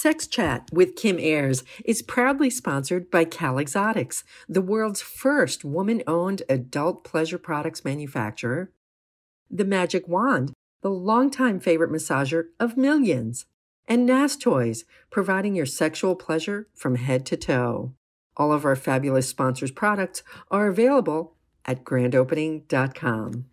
Sex Chat with Kim Airs is proudly sponsored by Cal Exotics, the world's first woman owned adult pleasure products manufacturer, The Magic Wand, the longtime favorite massager of millions, and NAS Toys, providing your sexual pleasure from head to toe. All of our fabulous sponsors' products are available at grandopening.com.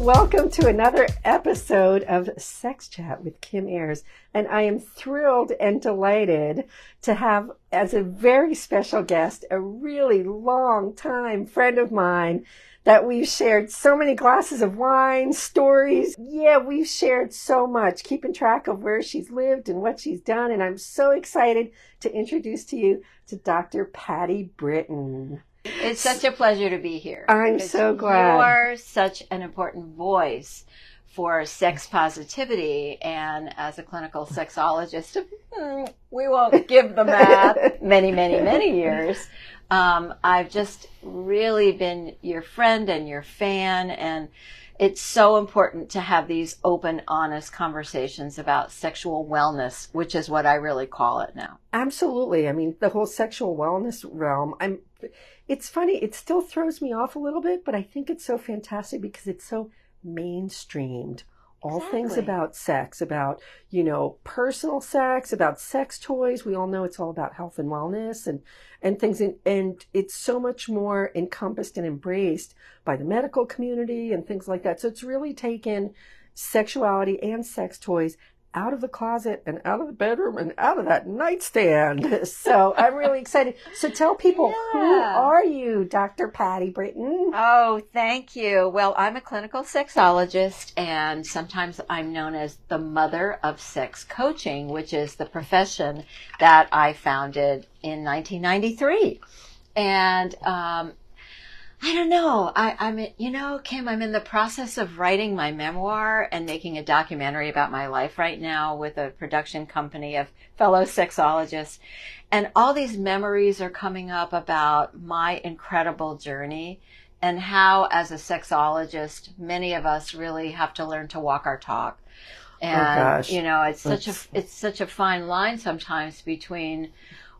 Welcome to another episode of Sex Chat with Kim Airs. And I am thrilled and delighted to have as a very special guest a really long time friend of mine that we've shared so many glasses of wine, stories. Yeah, we've shared so much, keeping track of where she's lived and what she's done. And I'm so excited to introduce to you to Dr. Patti Britton. It's such a pleasure to be here. I'm so glad. You're such an important voice for sex positivity. And as a clinical sexologist, we won't give the math many, many, many years. Um, I've just really been your friend and your fan. And it's so important to have these open, honest conversations about sexual wellness, which is what I really call it now. Absolutely. I mean, the whole sexual wellness realm, I'm, it's funny, it still throws me off a little bit, but I think it's so fantastic because it's so mainstreamed. All exactly. things about sex, about, you know, personal sex, about sex toys. We all know it's all about health and wellness and, and things. And, and it's so much more encompassed and embraced by the medical community and things like that. So it's really taken sexuality and sex toys out of the closet and out of the bedroom and out of that nightstand. So I'm really excited. So tell people, yeah. who are you, Dr. Patti Britton? Oh, thank you. Well, I'm a clinical sexologist and sometimes I'm known as the mother of sex coaching, which is the profession that I founded in 1993. And um, I don't know. I, I'm, you know, Kim, I'm in the process of writing my memoir and making a documentary about my life right now with a production company of fellow sexologists. And all these memories are coming up about my incredible journey and how, as a sexologist, many of us really have to learn to walk our talk. Oh, and, oh you know, it's such a, it's such a fine line sometimes between,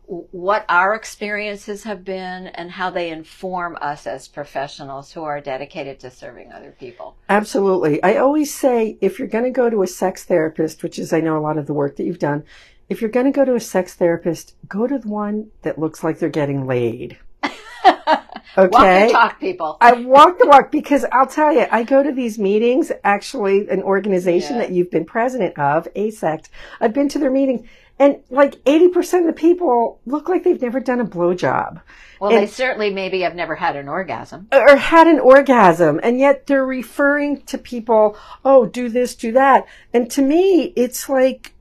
what our experiences have been and how they inform us as professionals who are dedicated to serving other people. Absolutely. I always say if you're going to go to a sex therapist, which is I know a lot of the work that you've done, if you're going to go to a sex therapist, go to the one that looks like they're getting laid. Okay. Walk the talk, people. I walk the walk because I'll tell you, I go to these meetings, actually, an organization yeah. that you've been president of, AASECT. I've been to their meetings and like 80% of the people look like they've never done a blowjob. Well, and, they certainly maybe have never had an orgasm. Or had an orgasm. And yet they're referring to people, oh, do this, do that. And to me, it's like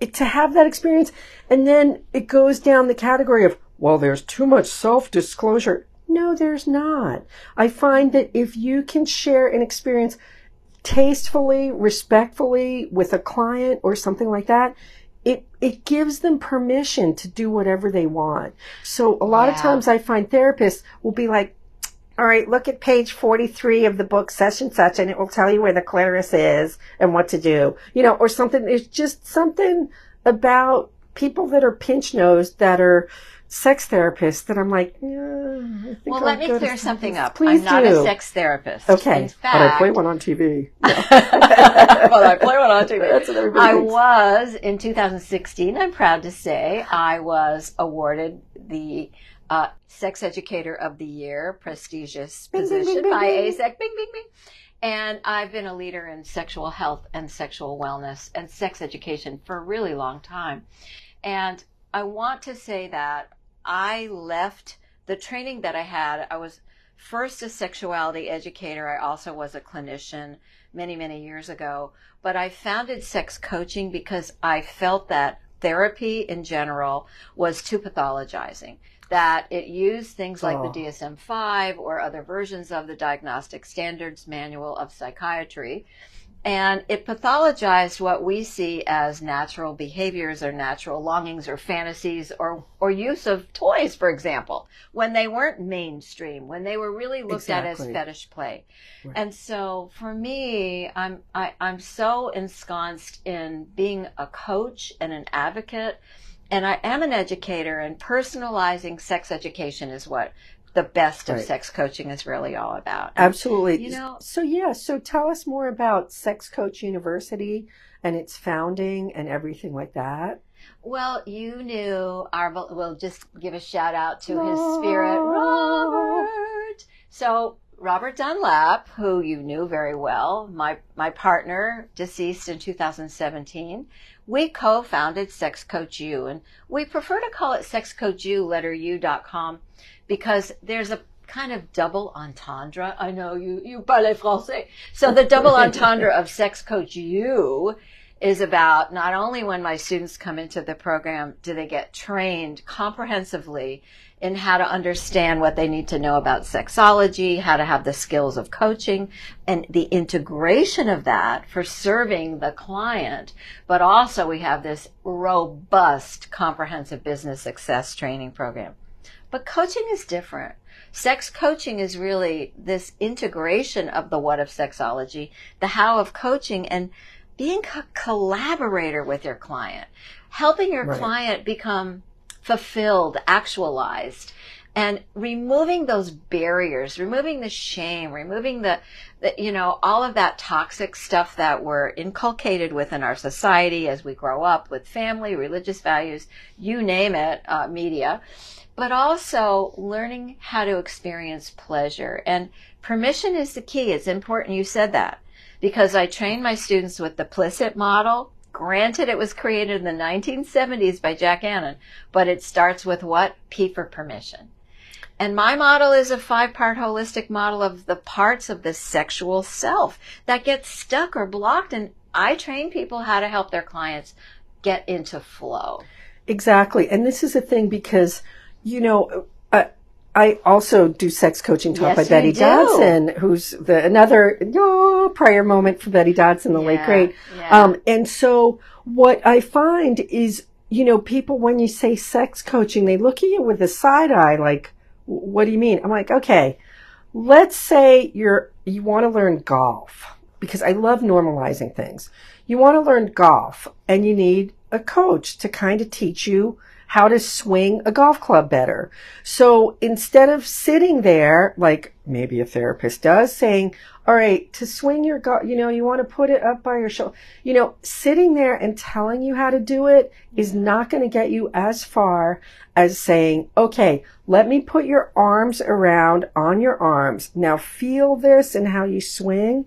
it, to have that experience. And then it goes down the category of, well, there's too much self disclosure. No, there's not. I find that if you can share an experience tastefully, respectfully with a client or something like that, it it gives them permission to do whatever they want. So a lot yeah. of times I find therapists will be like, all right, look at page 43 of the book such and such and it will tell you where the clitoris is and what to do. You know, or something it's just something about people that are pinch nosed that are sex therapist that I'm like, yeah, well, I'll let me clear something up. Please I'm not a sex therapist. Okay, In fact, but I play one on TV. well, I play one on TV. That's what everybody I thinks. was in 2016. I'm proud to say I was awarded the uh, Sex Educator of the Year prestigious bing, position bing, bing, by AASECT. Bing, bing, bing. And I've been a leader in sexual health and sexual wellness and sex education for a really long time. And I want to say that I left the training that I had. I was first a sexuality educator. I also was a clinician many, many years ago. But I founded sex coaching because I felt that therapy in general was too pathologizing. That it used things like oh. the DSM 5 or other versions of the Diagnostic Standards Manual of Psychiatry and it pathologized what we see as natural behaviors or natural longings or fantasies or, or use of toys, for example, when they weren't mainstream, when they were really looked Exactly. at as fetish play. Right. And so for me, I'm, I, I'm so ensconced in being a coach and an advocate. And I am an educator and personalizing sex education is what the best of Right. sex coaching is really all about. And Absolutely. You know- so yeah, so tell us more about Sex Coach University and its founding and everything like that. Well, you knew our. We'll just give a shout out to his spirit, Robert. So Robert Dunlap, who you knew very well, my my partner, deceased in 2017. We co-founded Sex Coach U, and we prefer to call it Sex Coach U, letter U.com, because there's a kind of double entendre. I know you you parle français. So the double entendre of Sex Coach U is about not only when my students come into the program do they get trained comprehensively in how to understand what they need to know about sexology, how to have the skills of coaching, and the integration of that for serving the client. But also we have this robust comprehensive business success training program. But coaching is different. Sex coaching is really this integration of the what of sexology, the how of coaching, and being a collaborator with your client, helping your Right. client become fulfilled, actualized, and removing those barriers, removing the shame, removing the, the, you know, all of that toxic stuff that we're inculcated within our society as we grow up with family, religious values, you name it, uh, media, but also learning how to experience pleasure. And permission is the key. It's important you said that because I train my students with the PLISSIT model. Granted, it was created in the 1970s by Jack Annon, but it starts with what? P for permission. And my model is a five part holistic model of the parts of the sexual self that get stuck or blocked. And I train people how to help their clients get into flow. Exactly. And this is a thing because, you know, I also do sex coaching taught Yes, by Betty do. Dodson, who's the another oh, prior moment for Betty Dodson, the late Yeah, great. yeah. Um, and so what I find is, you know, people when you say sex coaching, they look at you with a side eye, like, what do you mean? I'm like, okay, let's say you're you want to learn golf because I love normalizing things. You want to learn golf and you need a coach to kind of teach you how to swing a golf club better. So instead of sitting there like maybe a therapist does saying, all right, to swing your golf, you know, you want to put it up by your shoulder, you know, sitting there and telling you how to do it is not going to get you as far as saying, okay, let me put your arms around on your arms. Now feel this and how you swing.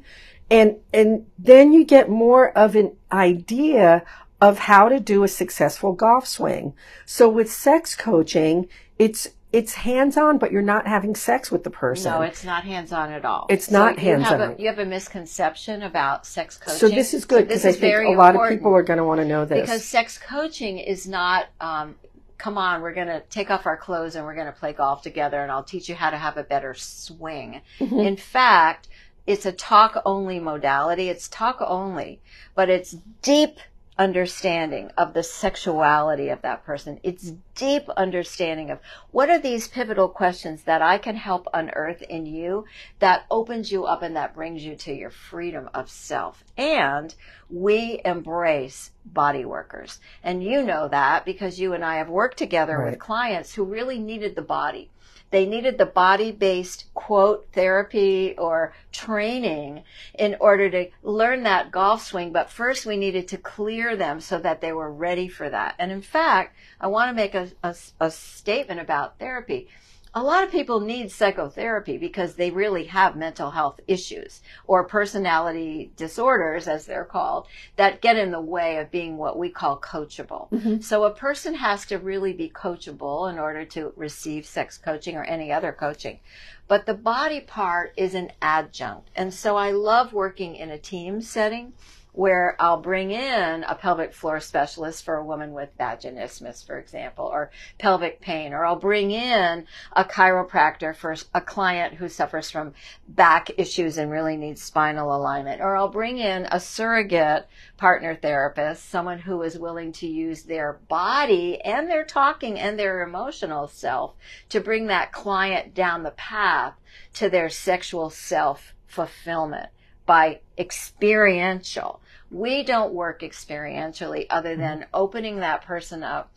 And, and then you get more of an idea of how to do a successful golf swing. So with sex coaching, it's, it's hands on, but you're not having sex with the person. No, it's not hands on at all. It's not you hands-on. You have a misconception about sex coaching. so this is good So because I think a lot of people are going to want to know this. because sex coaching is not. Um, Come on, we're going to take off our clothes and we're going to play golf together, and I'll teach you how to have a better swing. Mhm. In fact, it's a talk only modality. It's talk only, but it's deep understanding of the sexuality of that person. It's deep understanding of what are these pivotal questions that I can help unearth in you that opens you up and that brings you to your freedom of self. And we embrace body workers. And you know that because you and I have worked together Right. with clients who really needed the body. They needed the body based quote therapy or training in order to learn that golf swing. But first we needed to clear them so that they were ready for that. And in fact, I want to make a, a, a statement about therapy. A lot of people need psychotherapy because they really have mental health issues or personality disorders, as they're called, that get in the way of being what we call coachable. Mhm. So a person has to really be coachable in order to receive sex coaching or any other coaching. But the body part is an adjunct. And so I love working in a team setting where I'll bring in a pelvic floor specialist for a woman with vaginismus, for example, or pelvic pain, or I'll bring in a chiropractor for a client who suffers from back issues and really needs spinal alignment, or I'll bring in a surrogate partner therapist, someone who is willing to use their body and their talking and their emotional self to bring that client down the path to their sexual self fulfillment by experiential. We don't work experientially other than mm-hmm. opening that person up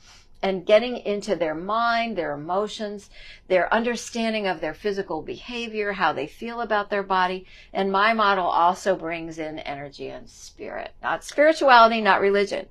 and getting into their mind, their emotions, their understanding of their physical behavior, how they feel about their body. And my model also brings in energy and spirit, not spirituality, not religion,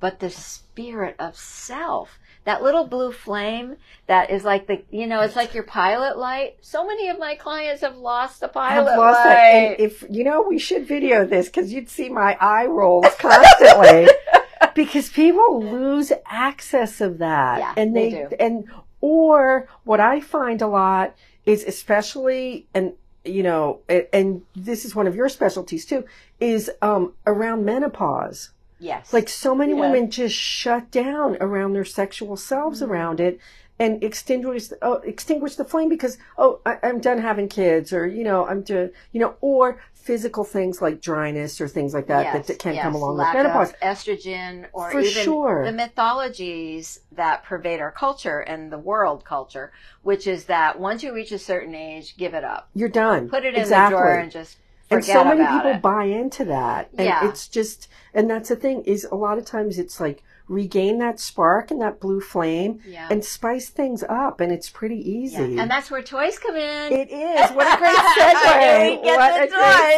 but the spirit of self that little blue flame that is like the you know it's like your pilot light. So many of my clients have lost the pilot have lost light that. And if you know we should video this because you'd see my eye rolls constantly because people lose access of that. Yeah, and they, they and or what i find a lot is especially and you know and, and this is one of your specialties too is um, around menopause Yes. Like so many yeah. women just shut down around their sexual selves mm-hmm. around it and extinguish oh, extinguish the flame because oh I, am done having kids or you know I'm to you know or physical things like dryness or things like that yes, that, can yes. come along Lack with menopause estrogen or For even sure. the mythologies that pervade our culture and the world culture which is that once you reach a certain age give it up you're done put it in exactly. the drawer and just and so many people it. buy into that and yeah. it's just and that's the thing is a lot of times it's like regain that spark and that blue flame yeah. and spice things up and it's pretty easy yeah. and that's where toys come in it is what a great segue what a toys.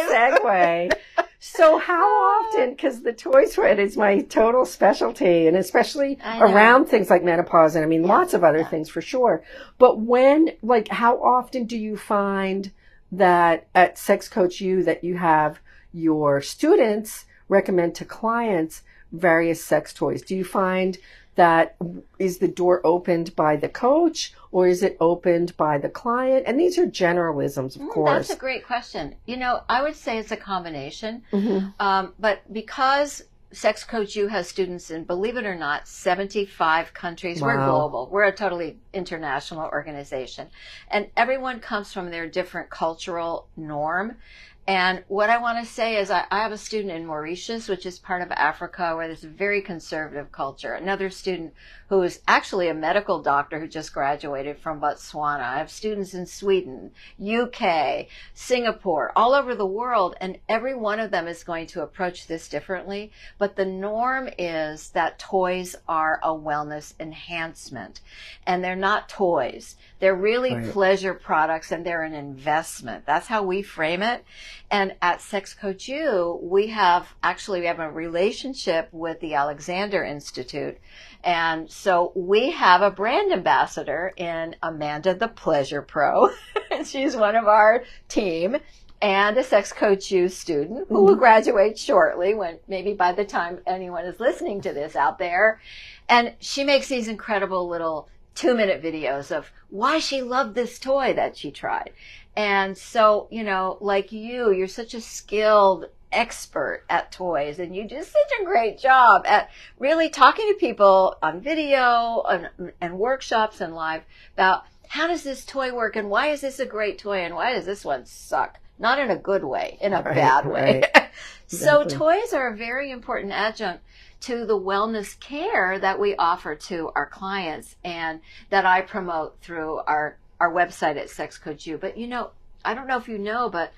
great segue so how ah. often because the toy thread is my total specialty and especially around things like menopause and i mean yeah. lots of other things for sure but when like how often do you find that at Sex Coach U that you have your students recommend to clients various sex toys. Do you find that is the door opened by the coach or is it opened by the client? And these are generalisms, of mm, course. That's a great question. You know, I would say it's a combination. Mm-hmm. Um, but because Sex Coach U has students in, believe it or not, 75 countries. Wow. We're global. We're a totally international organization. And everyone comes from their different cultural norm. And what I want to say is, I, I, have a student in Mauritius, which is part of Africa, where there's a very conservative culture. Another student who is actually a medical doctor who just graduated from Botswana. I have students in Sweden, UK, Singapore, all over the world, and every one of them is going to approach this differently. But the norm is that toys are a wellness enhancement, and they're not toys. They're really right. pleasure products and they're an investment. That's how we frame it. And at Sex Coach U, we have actually we have a relationship with the Alexander Institute. And so we have a brand ambassador in Amanda the Pleasure Pro. She's one of our team and a Sex Coach U student who will mm-hmm. graduate shortly when maybe by the time anyone is listening to this out there. And she makes these incredible little two minute videos of why she loved this toy that she tried. And so, you know, like you, you're such a skilled expert at toys and you do such a great job at really talking to people on video and, and workshops and live about how does this toy work and why is this a great toy and why does this one suck? Not in a good way, in a right, bad way. Right. so toys are a very important adjunct to the wellness care that we offer to our clients and that I promote through our, our website at Sex Coach U. But you know, I don't know if you know, but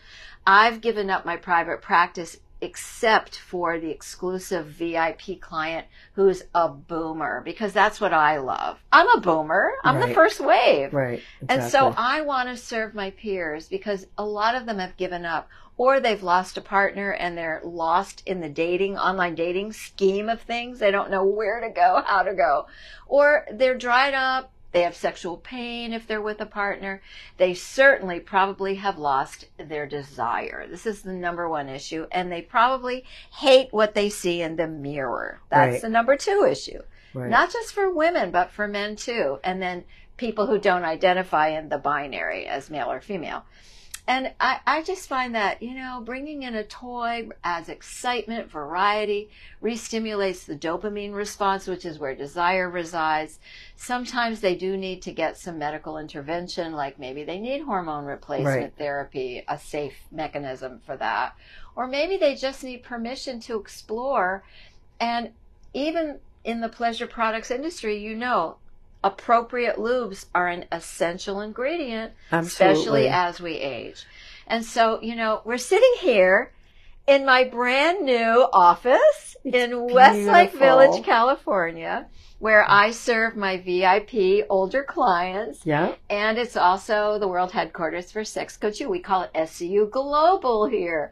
I've given up my private practice except for the exclusive VIP client who's a boomer because that's what I love. I'm a boomer. I'm right. the first wave. Right. Exactly. And so I want to serve my peers because a lot of them have given up or they've lost a partner and they're lost in the dating, online dating scheme of things. They don't know where to go, how to go, or they're dried up they have sexual pain if they're with a partner. They certainly probably have lost their desire. This is the number one issue. And they probably hate what they see in the mirror. That's right. the number two issue. Right. Not just for women, but for men too. And then people who don't identify in the binary as male or female. And I, I just find that, you know, bringing in a toy adds excitement, variety, re-stimulates the dopamine response, which is where desire resides. Sometimes they do need to get some medical intervention, like maybe they need hormone replacement Right. therapy, a safe mechanism for that. Or maybe they just need permission to explore. And even in the pleasure products industry, you know, appropriate lubes are an essential ingredient Absolutely. especially as we age. And so, you know, we're sitting here in my brand new office It's in Westlake. Village, California, where I serve my VIP older clients. yeah. And it's also the world headquarters for Sex Coaching. We call it SCU Global here.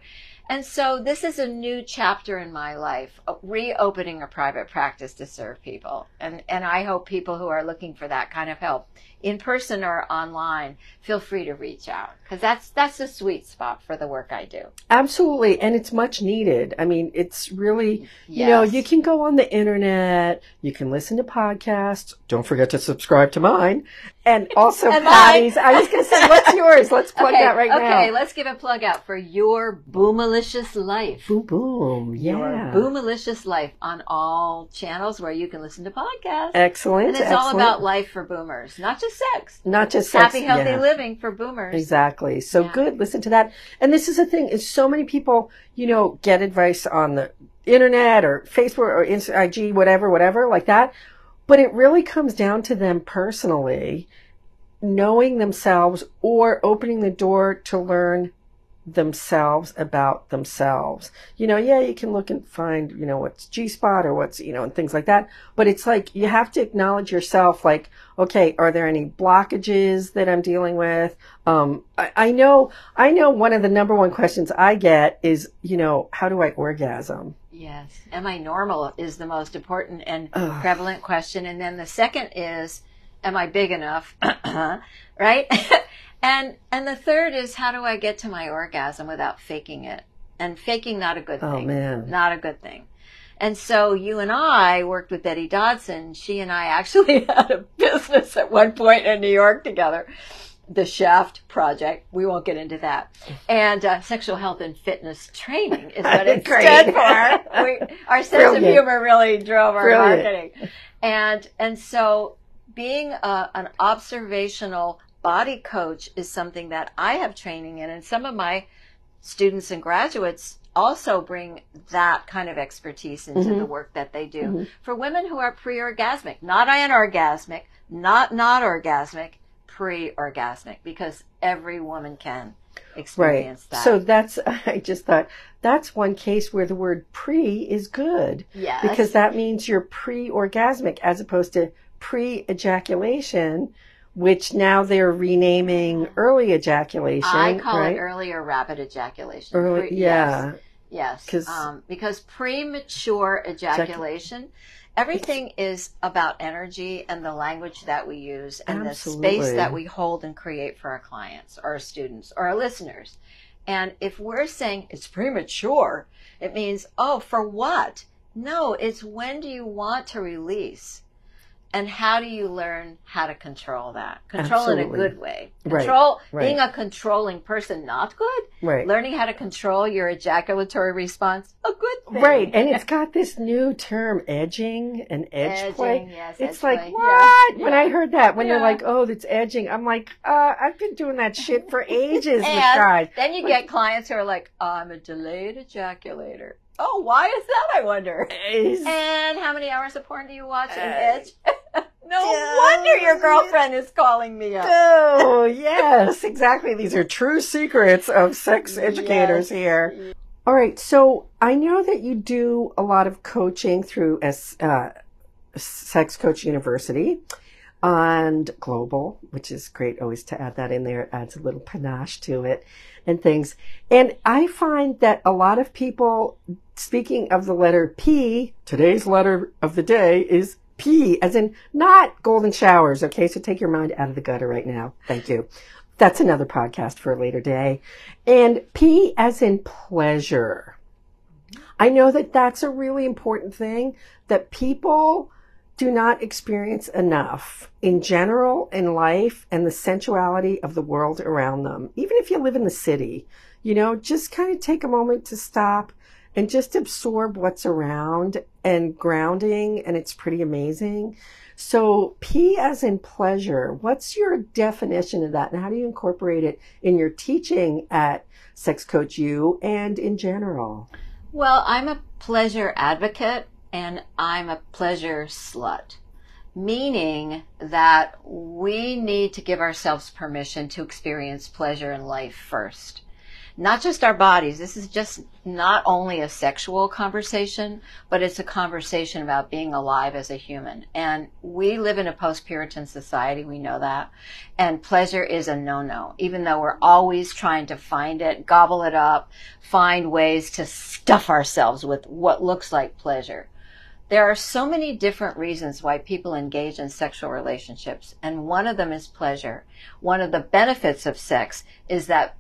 And so this is a new chapter in my life, uh, reopening a private practice to serve people. And, and I hope people who are looking for that kind of help in person or online, feel free to reach out because that's, that's the sweet spot for the work I do. Absolutely. And it's much needed. I mean, it's really, you know, you can go on the internet, you can listen to podcasts. Don't forget to subscribe to mine. And also And. Patti's. I was going to say, what's yours? Let's plug okay, that right okay, now. Okay, let's give a plug out for your boomalicious life. Boom, boom. Your Yeah. boomalicious life on all channels where you can listen to podcasts. Excellent. And it's excellent. all about life for boomers, not just sex. not just sex, Happy, healthy yeah. living for boomers. Exactly. So Yeah. good. Listen to that. And this is the thing is so many people, you know, get advice on the internet or Facebook or IG, whatever, whatever, like that. But it really comes down to them personally knowing themselves or opening the door to learn themselves about themselves. You know, yeah, you can look and find, you know, what's G spot or what's, you know, and things like that. But it's like you have to acknowledge yourself like, okay, are there any blockages that I'm dealing with? Um, I, I know, I know one of the number one questions I get is, you know, how do I orgasm? Yes. Am I normal is the most important and Ugh. prevalent question. And then the second is, am I big enough? right? and and the third is how do I get to my orgasm without faking it? And faking not a good thing. Oh, thing. man. Not a good thing. And so you and I worked with Betty Dodson. She and I actually had a business at one point in New York together. The Shaft Project. We won't get into that. And uh, sexual health and fitness training is what it stood for. We, our sense of humor really drove our Brilliant. marketing. And and so being a, an observational body coach is something that I have training in, and some of my students and graduates also bring that kind of expertise into Mhm. the work that they do Mhm. for women who are pre-orgasmic, not anorgasmic, not not orgasmic, pre-orgasmic, because every woman can Right. experience that. So that's, I just thought that's one case where the word pre is good. yes, because that means you're pre-orgasmic as opposed to pre-ejaculation, which now they're renaming early ejaculation. I call right? it early or rapid ejaculation. Early, Pre- yeah. Yes, 'Cause- um, because premature ejaculation, everything is about energy and the language that we use and the space that we hold and create for our clients or our students or our listeners. And if we're saying it's premature, it means, oh, for what? No, it's when do you want to release? And how do you learn how to control that? Control in a good way. Control, right. being a controlling person, not good Right. learning how to control your ejaculatory response a good thing Right. And it's got this new term, edging and edge Edging, play. yes, It's edge like, play, what? yeah, When. I heard that, when they're like, oh, it's edging, I'm like, uh, I've been doing that shit for ages with guys. then you get clients who are like i'm a delayed ejaculator oh why is that i wonder Is- and how many hours of porn do you watch Uh, edge no yeah. wonder your girlfriend is calling me up Oh, yes, exactly. These are true secrets of sex educators Yes. here. All right. So I know that you do a lot of coaching through S, uh, Sex Coach University and Global, which is great always to add that in there. It adds a little panache to it and things. And I find that a lot of people, speaking of the letter P, today's letter of the day is P, as in not golden showers. Okay. So take your mind out of the gutter right now. Thank you. That's another podcast for a later day. And P as in pleasure. I know that that's a really important thing that people do not experience enough in general in life and the sensuality of the world around them. Even if you live in the city, you know, just kind of take a moment to stop and just absorb what's around and grounding. And it's pretty amazing. So P as in pleasure, what's your definition of that? And how do you incorporate it in your teaching at Sex Coach U and in general? Well, I'm a pleasure advocate and I'm a pleasure slut, meaning that we need to give ourselves permission to experience pleasure in life first not just our bodies. This is just not only a sexual conversation, but it's a conversation about being alive as a human. And we live in a post Puritan society, we know that. And pleasure is a no no, even though we're always trying to find it, gobble it up, find ways to stuff ourselves with what looks like pleasure. There are so many different reasons why people engage in sexual relationships, and one of them is pleasure. One of the benefits of sex is that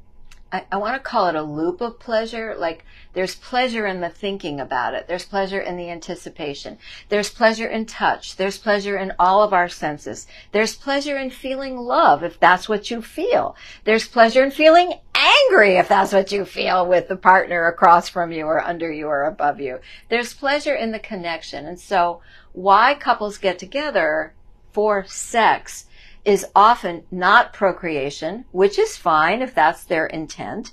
I, I want to call it a loop of pleasure. Like there's pleasure in the thinking about it. There's pleasure in the anticipation. There's pleasure in touch. There's pleasure in all of our senses. There's pleasure in feeling love if that's what you feel. There's pleasure in feeling angry if that's what you feel with the partner across from you or under you or above you. There's pleasure in the connection. And so why couples get together for sex is often not procreation, which is fine if that's their intent,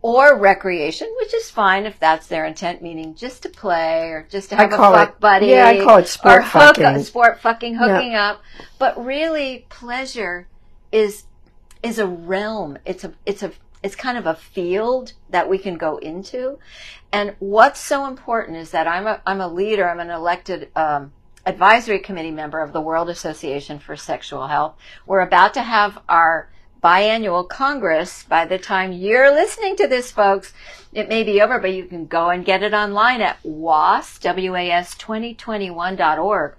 or recreation, which is fine if that's their intent, meaning just to play or just to have a fuck it, buddy. Yeah, I call it sport or hook, fucking. sport fucking, hooking yeah. up. But really, pleasure is is a realm. It's a it's a it's kind of a field that we can go into. And what's so important is that I'm a I'm a leader. I'm an elected um, advisory committee member of the World Association for Sexual Health. We're about to have our biannual congress. By the time you're listening to this, folks, it may be over, but you can go and get it online at WAS, W-A-S 2021.org.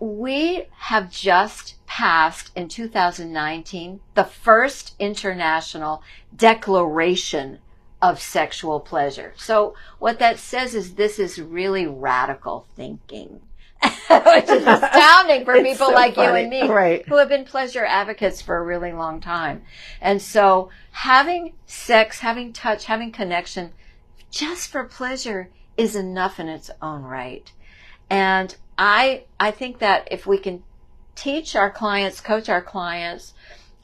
We have just passed in 2019 the first international declaration of sexual pleasure. So what that says is this is really radical thinking. which is astounding for people so like funny. you and me right. who have been pleasure advocates for a really long time. And so having sex, having touch, having connection just for pleasure is enough in its own right. And I, I think that if we can teach our clients, coach our clients,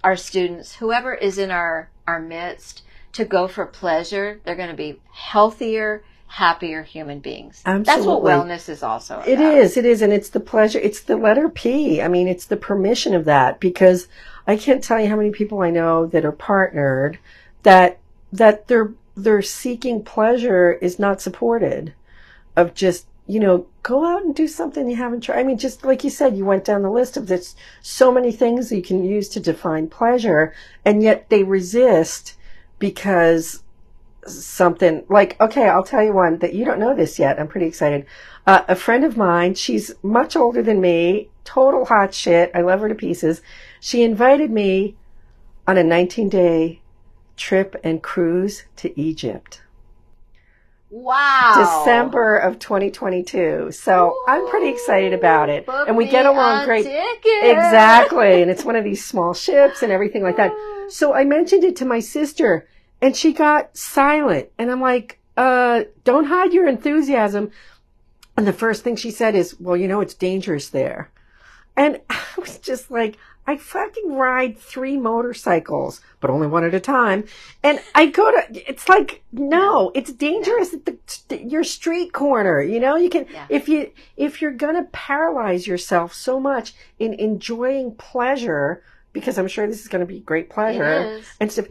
our students, whoever is in our, our midst to go for pleasure, they're going to be healthier, happier human beings. Absolutely. That's what wellness is also about. It is, it is. And it's the pleasure, it's the letter P. I mean, it's the permission of that because I can't tell you how many people I know that are partnered that, that their, their seeking pleasure is not supported of just, you know, go out and do something you haven't tried. I mean, just like you said, you went down the list of this so many things you can use to define pleasure and yet they resist because something like, okay, I'll tell you one that you don't know this yet. I'm pretty excited. Uh, a friend of mine, she's much older than me, total hot shit. I love her to pieces. She invited me on a 19 day trip and cruise to Egypt. Wow. December of 2022. So Ooh, I'm pretty excited about it. and we get along great. Ticket. Exactly. And it's one of these small ships and everything like that. So I mentioned it to my sister and she got silent. And I'm like, uh, don't hide your enthusiasm. And the first thing she said is, well, you know, it's dangerous there. And I was just like, I fucking ride three motorcycles, but only one at a time. And I go to, it's like, no, it's dangerous at the, your street corner. You know, you can, yeah. if you, if you're going to paralyze yourself so much in enjoying pleasure, because I'm sure this is going to be great pleasure and stuff,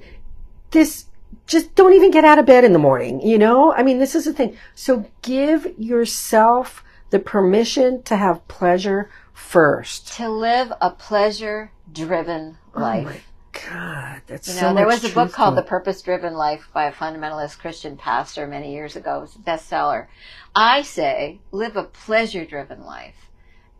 this just don't even get out of bed in the morning, you know? I mean, this is the thing. So give yourself the permission to have pleasure first. To live a pleasure driven life. Oh my God, that's you know, so there was a book called The Purpose Driven Life by a fundamentalist Christian pastor many years ago. It was a bestseller. I say live a pleasure driven life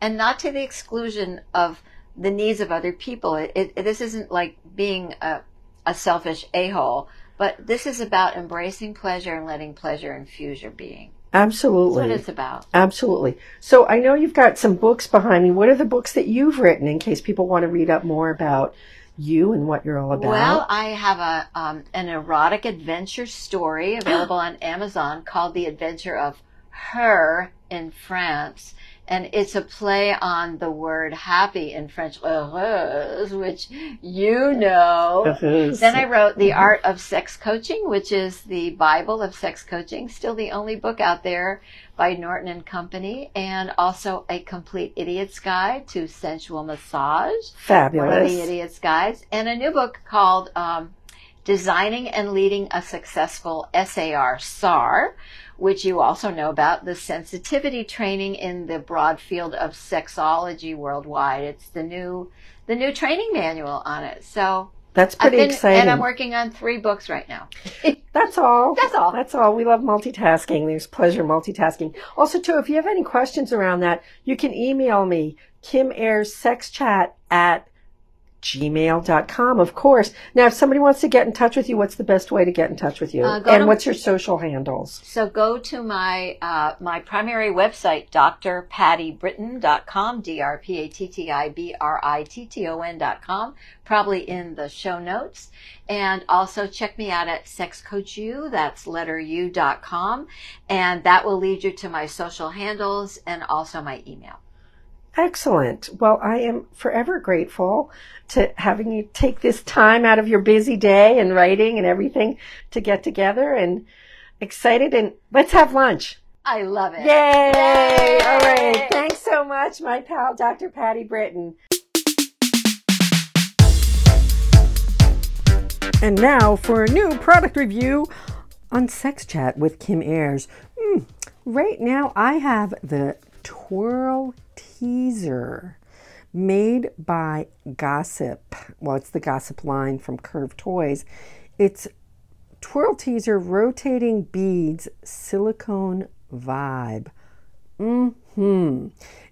and not to the exclusion of the needs of other people. It, it, this isn't like being a, a selfish a hole but this is about embracing pleasure and letting pleasure infuse your being. Absolutely. That's what it's about. Absolutely. So I know you've got some books behind me. What are the books that you've written in case people want to read up more about you and what you're all about? Well, I have a um, an erotic adventure story available on Amazon called The Adventure of Her in France. And it's a play on the word happy in French, heureuse, which you know. Then I wrote The Art of Sex Coaching, which is the Bible of sex coaching, still the only book out there by Norton and Company, and also A Complete Idiot's Guide to Sensual Massage. Fabulous. One of the Idiot's Guides. And a new book called um, Designing and Leading a Successful SAR, SAR, which you also know about, the sensitivity training in the broad field of sexology worldwide. It's the new the new training manual on it. So that's pretty been, exciting. And I'm working on three books right now. That's all. That's all. That's all. We love multitasking. There's pleasure multitasking. Also, too, if you have any questions around that, you can email me, Kim Airs Sex Chat at gmail.com, of course. Now, if somebody wants to get in touch with you, what's the best way to get in touch with you? Uh, and to- what's your social handles? So go to my uh, my primary website, drpattibritton.com, D-R-P-A-T-T-I-B-R-I-T-T-O-N.com, probably in the show notes. And also check me out at sexcoachu, that's letter u.com, and that will lead you to my social handles and also my email. Excellent. Well, I am forever grateful to having you take this time out of your busy day and writing and everything to get together and excited and let's have lunch. I love it. Yay! Yay! All right. Thanks so much, my pal, Dr. Patti Britton. And now for a new product review on Sex Chat with Kim Airs. Mm, right now, I have the Twirl Teaser made by Gossip. Well, it's the Gossip line from Curve Toys. It's Twirl Teaser Rotating Beads Silicone Vibe. Hmm.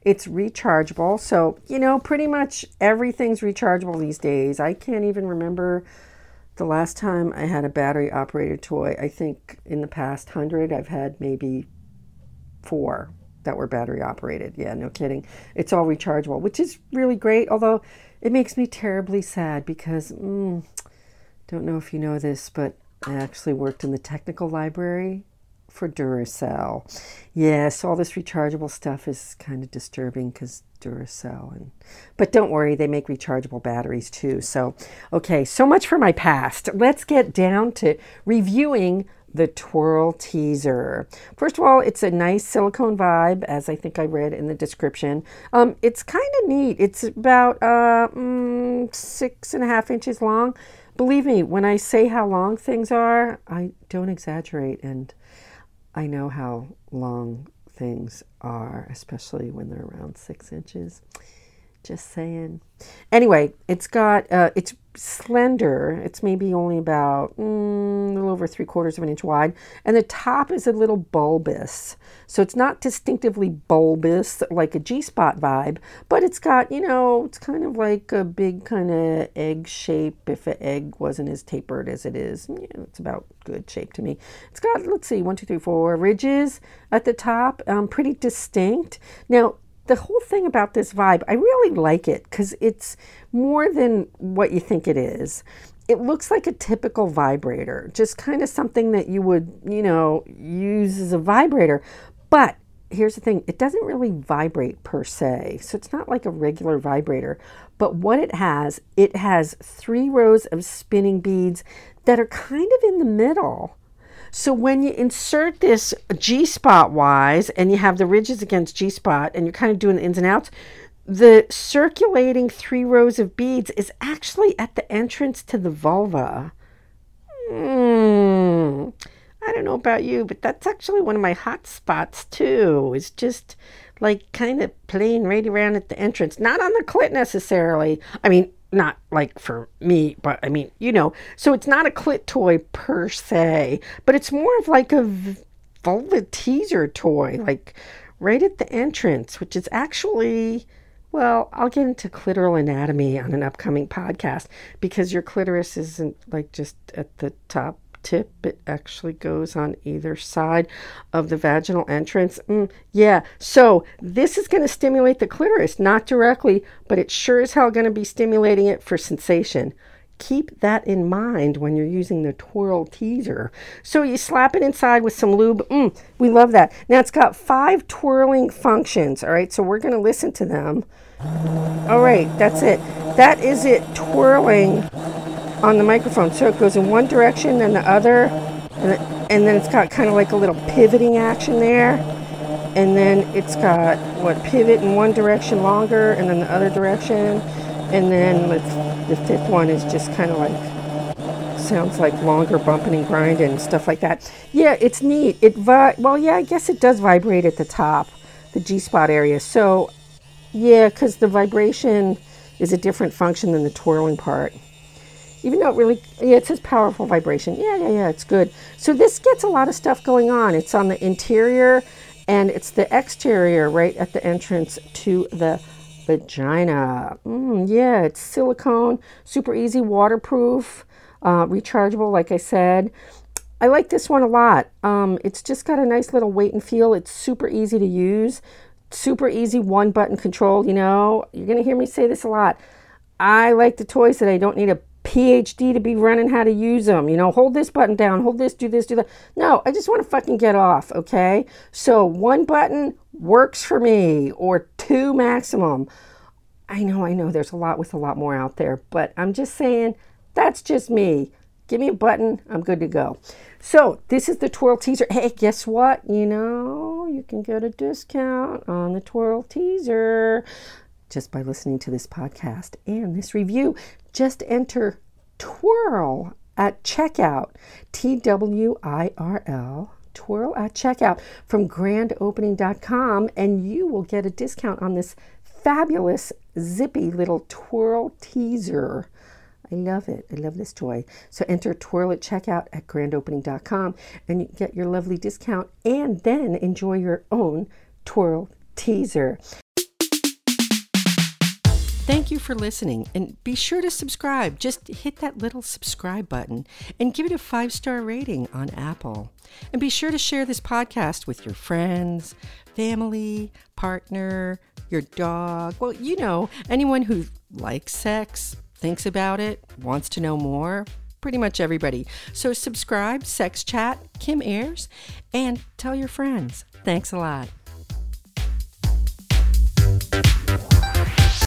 It's rechargeable, so you know pretty much everything's rechargeable these days. I can't even remember the last time I had a battery operated toy. I think in the past hundred, I've had maybe four that were battery operated. Yeah, no kidding. It's all rechargeable, which is really great. Although it makes me terribly sad because mm, don't know if you know this, but I actually worked in the technical library for Duracell. Yeah, so all this rechargeable stuff is kind of disturbing because Duracell and but don't worry, they make rechargeable batteries too. So, okay, so much for my past. Let's get down to reviewing the Twirl Teaser. First of all, it's a nice silicone vibe, as I think I read in the description. Um, it's kind of neat. It's about uh, mm, six and a half inches long. Believe me, when I say how long things are, I don't exaggerate, and I know how long things are, especially when they're around six inches. Just saying. Anyway, it's got uh, it's slender. It's maybe only about mm, a little over three quarters of an inch wide, and the top is a little bulbous. So it's not distinctively bulbous like a G spot vibe, but it's got you know it's kind of like a big kind of egg shape. If an egg wasn't as tapered as it is, yeah, it's about good shape to me. It's got let's see one two three four ridges at the top, um, pretty distinct. Now the whole thing about this vibe, I really like it because it's more than what you think it is. It looks like a typical vibrator, just kind of something that you would, you know, use as a vibrator. But here's the thing it doesn't really vibrate per se. So it's not like a regular vibrator. But what it has, it has three rows of spinning beads that are kind of in the middle. So when you insert this G spot wise and you have the ridges against G spot and you're kind of doing the ins and outs, the circulating three rows of beads is actually at the entrance to the vulva. Mm, I don't know about you, but that's actually one of my hot spots too. It's just like kind of playing right around at the entrance, not on the clit necessarily. I mean, not like for me, but I mean, you know, so it's not a clit toy per se, but it's more of like a vulva teaser toy, like right at the entrance, which is actually, well, I'll get into clitoral anatomy on an upcoming podcast because your clitoris isn't like just at the top tip. It actually goes on either side of the vaginal entrance. Mm, yeah, so this is going to stimulate the clitoris, not directly, but it sure as hell going to be stimulating it for sensation. Keep that in mind when you're using the twirl teaser. So you slap it inside with some lube. Mm, we love that. Now it's got five twirling functions. All right, so we're going to listen to them. All right, that's it. That is it twirling on the microphone. So it goes in one direction, then the other, and, it, and then it's got kind of like a little pivoting action there. And then it's got what pivot in one direction longer, and then the other direction, and then the fifth one is just kind of like sounds like longer bumping and grinding and stuff like that. Yeah, it's neat. It vi- well, yeah, I guess it does vibrate at the top, the G spot area. So, yeah, because the vibration is a different function than the twirling part even though it really, yeah, it says powerful vibration. Yeah, yeah, yeah, it's good. So this gets a lot of stuff going on. It's on the interior and it's the exterior right at the entrance to the vagina. Mm, yeah, it's silicone, super easy, waterproof, uh, rechargeable, like I said. I like this one a lot. Um, it's just got a nice little weight and feel. It's super easy to use, super easy one button control. You know, you're going to hear me say this a lot. I like the toys that I don't need a PhD to be running how to use them. You know, hold this button down, hold this, do this, do that. No, I just want to fucking get off, okay? So one button works for me, or two maximum. I know, I know there's a lot with a lot more out there, but I'm just saying that's just me. Give me a button, I'm good to go. So this is the Twirl Teaser. Hey, guess what? You know, you can get a discount on the Twirl Teaser just by listening to this podcast and this review. Just enter twirl at checkout, T W I R L, twirl at checkout from grandopening.com, and you will get a discount on this fabulous, zippy little twirl teaser. I love it. I love this toy. So enter twirl at checkout at grandopening.com and you get your lovely discount and then enjoy your own twirl teaser. Thank you for listening and be sure to subscribe. Just hit that little subscribe button and give it a five star rating on Apple. And be sure to share this podcast with your friends, family, partner, your dog. Well, you know, anyone who likes sex, thinks about it, wants to know more. Pretty much everybody. So subscribe, Sex Chat, Kim Airs, and tell your friends. Thanks a lot.